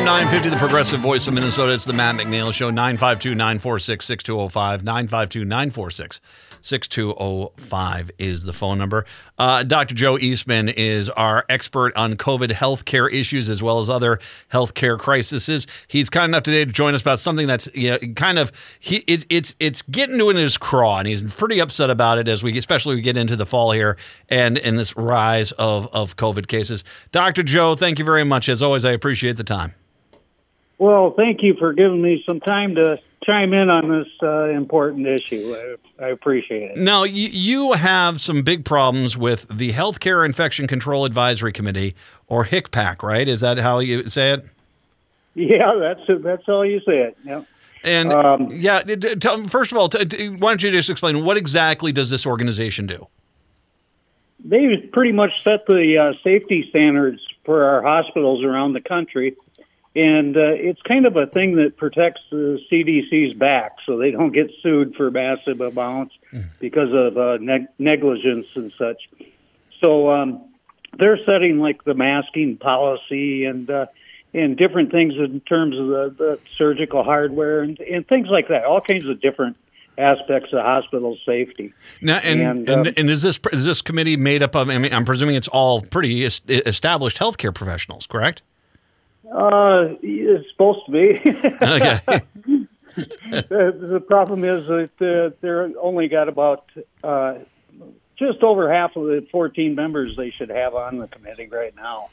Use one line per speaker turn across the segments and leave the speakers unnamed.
AM 950, the progressive voice of Minnesota. It's the Matt McNeil Show, 952 946 6205. 952 946 6205 is the phone number. Uh, Dr. Joe Eastman is our expert on COVID healthcare issues as well as other healthcare crises. He's kind enough today to join us about something that's you know, kind of he it, it's it's getting to in his craw, and he's pretty upset about it as we especially we get into the fall here and in this rise of of COVID cases. Dr. Joe, thank you very much. As always, I appreciate the time.
Well, thank you for giving me some time to chime in on this uh, important issue. I, I, appreciate it.
Now, you, you have some big problems with the Healthcare Infection Control Advisory Committee, or HICPAC, right? Is that how you say it?
Yeah, that's that's how you say it. Yeah.
And um, yeah, tell, first of all, t- t- why don't you just explain what exactly does this organization do?
They pretty much set the uh, safety standards for our hospitals around the country and uh, it's kind of a thing that protects the CDC's back so they don't get sued for massive amounts mm. because of uh, neg- negligence and such. So um, they're setting like the masking policy and uh, and different things in terms of the, the surgical hardware and, and things like that. All kinds of different aspects of hospital safety.
Now, and and, um, and, is this is this committee made up of? I mean, I'm presuming it's all pretty established healthcare professionals, correct?
Uh, it's supposed to be. okay. the, the, problem is that uh, they're only got about uh, just over half of the 14 members they should have on the committee right now,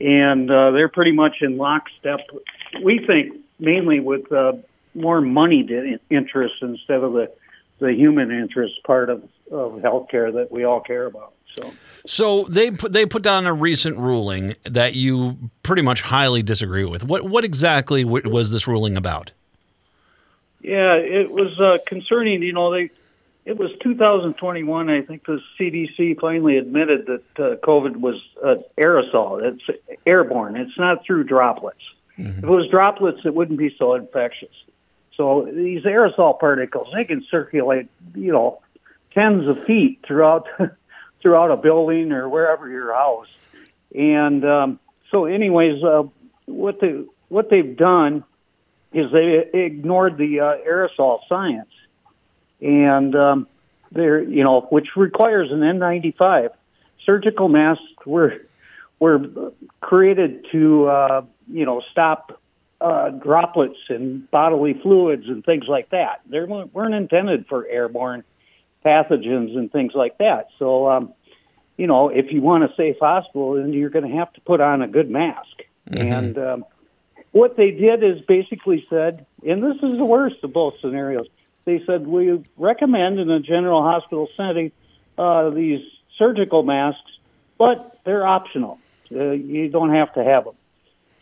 and uh, they're pretty much in lockstep. We think mainly with uh, more money interests instead of the the human interest part of of healthcare that we all care about. So.
So they put they put down a recent ruling that you pretty much highly disagree with. What what exactly was this ruling about?
Yeah, it was uh, concerning. You know, they it was 2021. I think the CDC finally admitted that uh, COVID was uh, aerosol. It's airborne. It's not through droplets. Mm-hmm. If it was droplets, it wouldn't be so infectious. So these aerosol particles, they can circulate, you know, tens of feet throughout throughout a building or wherever you're housed. And um, so, anyways, uh, what they what they've done is they ignored the uh, aerosol science, and um, they're you know which requires an N95. Surgical masks were were created to uh, you know stop uh, droplets and bodily fluids and things like that. They weren't intended for airborne pathogens and things like that. So, um, you know, if you want a safe hospital, then you're going to have to put on a good mask. Mm-hmm. And um, what they did is basically said, and this is the worst of both scenarios. They said we recommend in a general hospital setting uh, these surgical masks, but they're optional. Uh, you don't have to have them.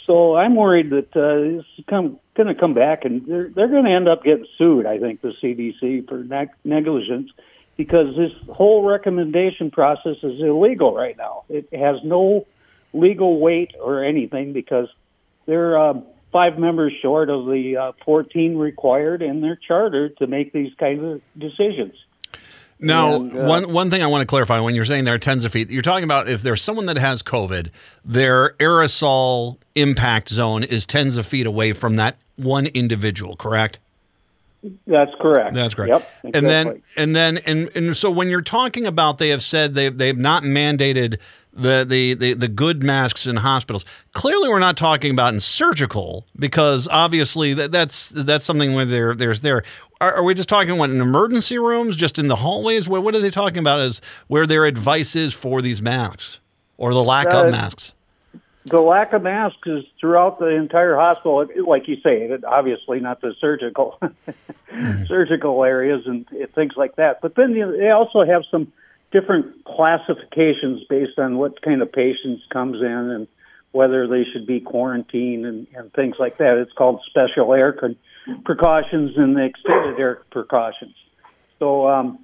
So I'm worried that uh, this is going to come back, and they're they're going to end up getting sued. I think the CDC for neg- negligence because this whole recommendation process is illegal right now. It has no legal weight or anything because they're uh, five members short of the uh, 14 required in their charter to make these kinds of decisions.
Now, and, uh, one one thing I want to clarify: when you're saying there are tens of feet, you're talking about if there's someone that has COVID, their aerosol impact zone is tens of feet away from that one individual. Correct?
That's correct.
That's correct.
Yep.
Exactly. And then and then and, and so when you're talking about they have said they they've not mandated the, the the the good masks in hospitals. Clearly we're not talking about in surgical because obviously that, that's that's something where there there's there are, are, we just talking about in emergency rooms, just in the hallways? What, what are they talking about as where their advice is for these masks or the lack uh, of masks?
The lack of masks is throughout the entire hospital. Like you say, obviously not the surgical mm-hmm. surgical areas and things like that. But then they also have some different classifications based on what kind of patients comes in and whether they should be quarantined and, and things like that. It's called special air con- precautions and the extended air precautions. So um,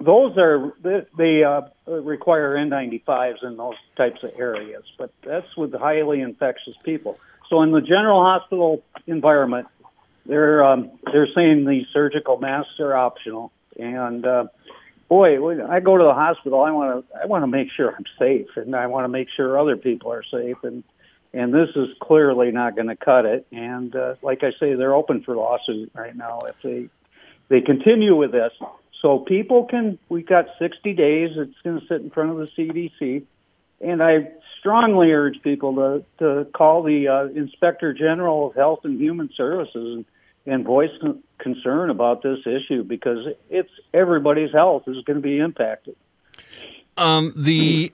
those are they they uh, require N95s in those types of areas, but that's with highly infectious people. So in the general hospital environment, they're um, they're saying these surgical masks are optional, and uh, boy, when I go to the hospital, I want to I want to make sure I'm safe, and I want to make sure other people are safe, and and this is clearly not going to cut it. And uh, like I say, they're open for lawsuit right now if they they continue with this. So people can. we've got 60 days. It's going to sit in front of the CDC, and I strongly urge people to to call the uh, Inspector General of Health and Human Services and, and voice con- concern about this issue because it's everybody's health is going to be impacted.
Um, the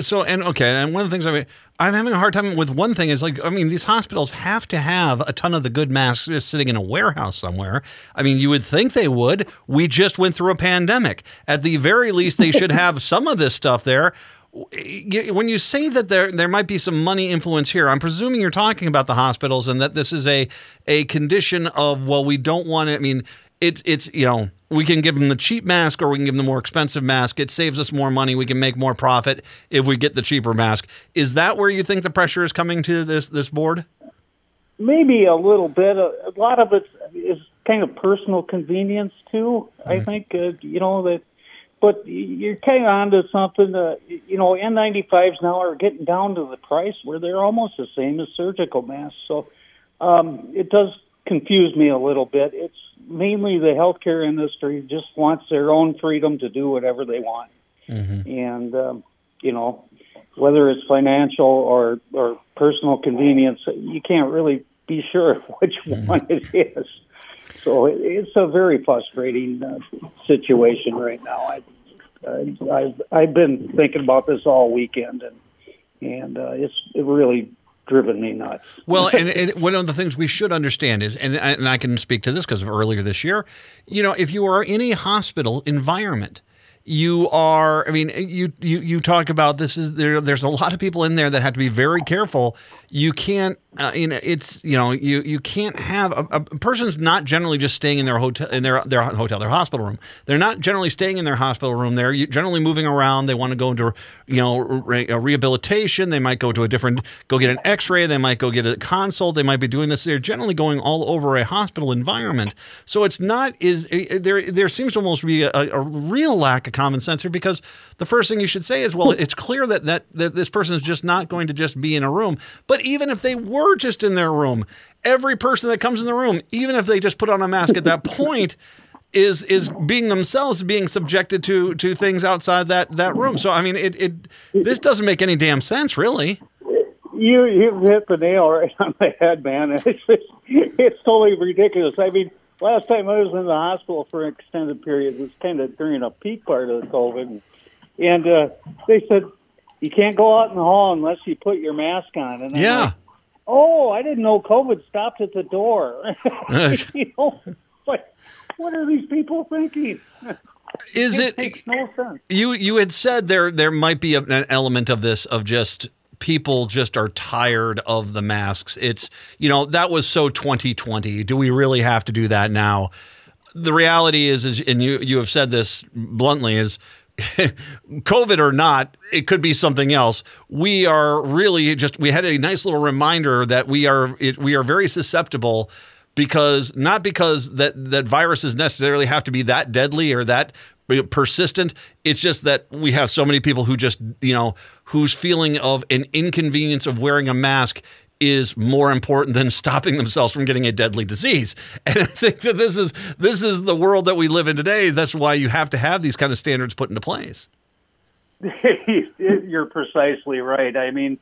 so and okay, and one of the things I mean, I'm having a hard time with one thing is like I mean these hospitals have to have a ton of the good masks just sitting in a warehouse somewhere. I mean you would think they would. We just went through a pandemic. At the very least, they should have some of this stuff there. When you say that there there might be some money influence here, I'm presuming you're talking about the hospitals and that this is a a condition of well we don't want to. I mean it, it's you know we can give them the cheap mask or we can give them the more expensive mask. It saves us more money. We can make more profit if we get the cheaper mask. Is that where you think the pressure is coming to this this board?
Maybe a little bit. A, a lot of it is kind of personal convenience too. Mm-hmm. I think uh, you know that, but you're kind of onto something. Uh, you know, N95s now are getting down to the price where they're almost the same as surgical masks. So um, it does confuse me a little bit. It's mainly the healthcare industry just wants their own freedom to do whatever they want, mm-hmm. and um, you know whether it's financial or or personal convenience, you can't really be sure which mm-hmm. one it is. So it's a very frustrating uh, situation right now. I, I, I've I've been thinking about this all weekend, and and uh, it's it really driven me nuts.
well, and, and, one of the things we should understand is, and, and I can speak to this because of earlier this year, you know, if you are in a hospital environment, you are i mean you you you talk about this is there there's a lot of people in there that have to be very careful. You can't uh, you know it's you know you you can't have a, a, person's not generally just staying in their hotel in their their hotel their hospital room. They're not generally staying in their hospital room. They're generally moving around. They want to go into you know re- rehabilitation. They might go to a different go get an x-ray. They might go get a consult. They might be doing this. They're generally going all over a hospital environment. So it's not is there there seems to almost be a, a real lack of common sense here because the first thing you should say is well it's clear that, that that this person is just not going to just be in a room but even if they were just in their room, every person that comes in the room, even if they just put on a mask at that point, is is being themselves being subjected to to things outside that that room. So I mean, it it this doesn't make any damn sense, really.
You you hit the nail right on the head, man. It's just, it's totally ridiculous. I mean, last time I was in the hospital for an extended period was kind of during a peak part of the COVID, and uh, they said you can't go out in the hall unless you put your mask on.
And I'm yeah. Like,
oh, I didn't know COVID stopped at the door. you know, but what are these people thinking?
Is
it,
it
makes no sense.
You you had said there there might be an element of this of just people just are tired of the masks. It's you know that was so 2020. Do we really have to do that now? The reality is, is and you you have said this bluntly is COVID or not, it could be something else. We are really just we had a nice little reminder that we are it, we are very susceptible because not because that that viruses necessarily have to be that deadly or that persistent. It's just that we have so many people who just, you know, whose feeling of an inconvenience of wearing a mask is more important than stopping themselves from getting a deadly disease. And I think that this is this is the world that we live in today. That's why you have to have these kind of standards put into place.
You're precisely right. I mean,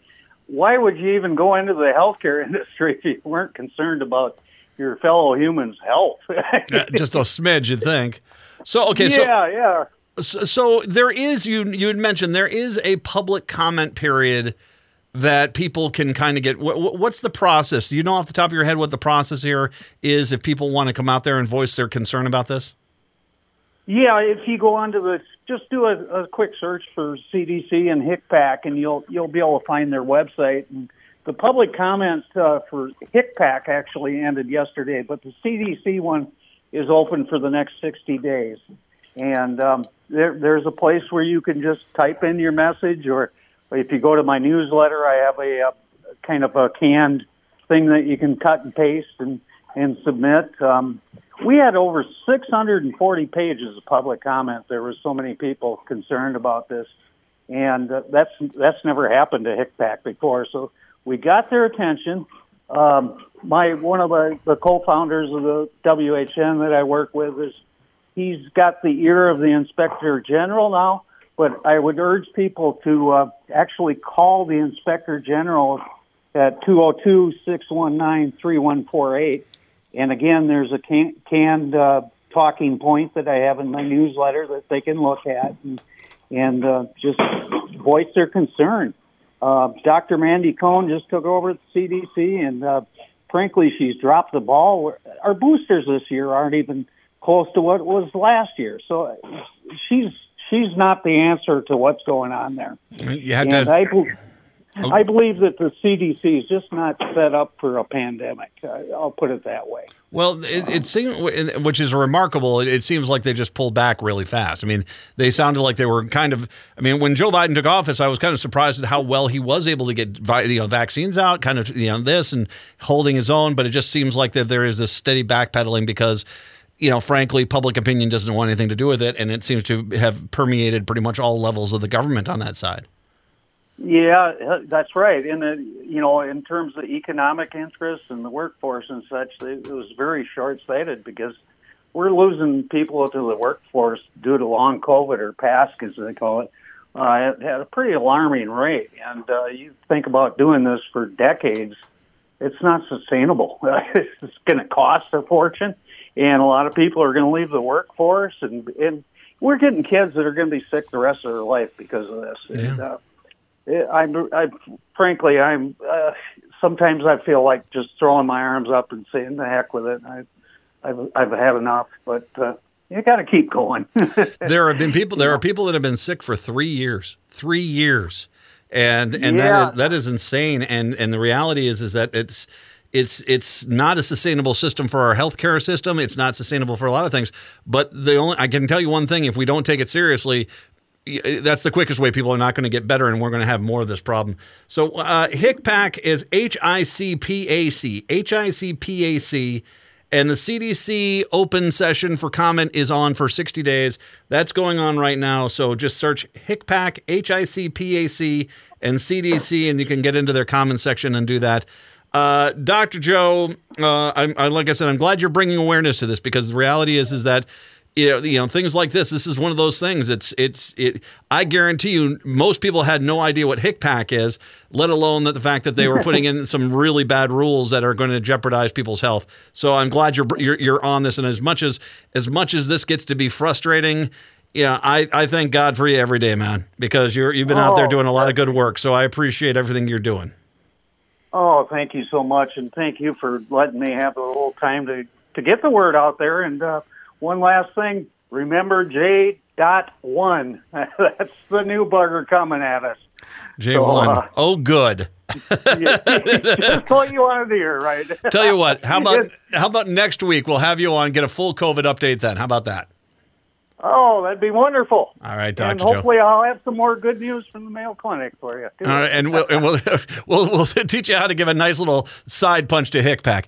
why would you even go into the healthcare industry if you weren't concerned about your fellow humans' health?
Uh, just a smidge, you'd think. So okay,
so yeah, yeah.
So, so there is you you had mentioned there is a public comment period that people can kind of get what's the process? Do you know off the top of your head what the process here is if people want to come out there and voice their concern about this?
Yeah if you go onto the just do a, a quick search for cdc and HICPAC and you'll you'll be able to find their website. And the public comments uh, for HICPAC actually ended yesterday but the cdc one is open for the next 60 days and um, there, there's a place where you can just type in your message or if you go to my newsletter, I have a, a kind of a canned thing that you can cut and paste and and submit. Um, we had over 640 pages of public comment. There were so many people concerned about this, and uh, that's that's never happened to HICPAC before. So we got their attention. Um, my one of the, the co-founders of the WHN that I work with is he's got the ear of the inspector general now. But I would urge people to uh, actually call the inspector general at 202-619-3148. And again, there's a can- canned uh, talking point that I have in my newsletter that they can look at and, and uh, just voice their concern. Uh, Dr. Mandy Cohen just took over at the CDC, and uh, frankly, she's dropped the ball. Our boosters this year aren't even close to what it was last year. So she's she's not the answer to what's going on there.
You have
And
to.
I, Oh. I believe that the CDC is just not set up for a pandemic. I'll put it that way.
Well, it, it seems, which is remarkable. It, it seems like they just pulled back really fast. I mean, they sounded like they were kind of. I mean, when Joe Biden took office, I was kind of surprised at how well he was able to get you know vaccines out, kind of you know this and holding his own. But it just seems like that there is this steady backpedaling because. You know, frankly, public opinion doesn't want anything to do with it, and it seems to have permeated pretty much all levels of the government on that side.
Yeah, uh, that's right. And uh, you know, in terms of economic interests and the workforce and such, it was very short-sighted because we're losing people to the workforce due to long COVID or PASC, as they call it, uh, at, a pretty alarming rate. And uh, you think about doing this for decades, it's not sustainable. it's going to cost a fortune, and a lot of people are going to leave the workforce, and, and we're getting kids that are going to be sick the rest of their life because of this. And, uh, I'm, I, frankly, I'm. Uh, sometimes I feel like just throwing my arms up and saying, "The heck with it." I, I've, I've had enough. But uh, you got to keep going.
there have been people. There are people that have been sick for three years. Three years, and and
Yeah.
that is that is insane. And and the reality is is that it's. It's it's not a sustainable system for our healthcare system. It's not sustainable for a lot of things. But the only I can tell you one thing: if we don't take it seriously, that's the quickest way people are not going to get better, and we're going to have more of this problem. So uh, HICPAC is H I C P A C H I C P A C. And the CDC open session for comment is on for 60 days. That's going on right now. So just search HICPAC, H I C P A C, and CDC, and you can get into their comment section and do that. Uh, Dr. Joe, uh, I, like I said, I'm glad you're bringing awareness to this because the reality is, is that you know, you know, things like this. This is one of those things. It's, it's, it. I guarantee you, most people had no idea what HICPAC is, let alone that the fact that they were putting in some really bad rules that are going to jeopardize people's health. So I'm glad you're, you're, you're on this. And as much as, as much as this gets to be frustrating, yeah, I, I thank God for you every day, man, because you're, you've been out there
Oh,
doing a lot of good work. So I appreciate everything you're doing.
oh, thank you so much, and thank you for letting me have a little time to to get the word out there. And uh, one last thing, remember J dot one. That's the new bugger coming at us.
J1.
uh,
oh, good.
Just what you wanted to hear, right?
Tell you what, how about how about next week? We'll have you on, get a full COVID update then. How about that?
Oh, that'd be wonderful.
All right,
And
Dr. Joe.
And hopefully, I'll have some more good news from the Mayo Clinic for you. too.
All right, and we'll, and we'll, we'll we'll teach you how to give a nice little side punch to HICPAC.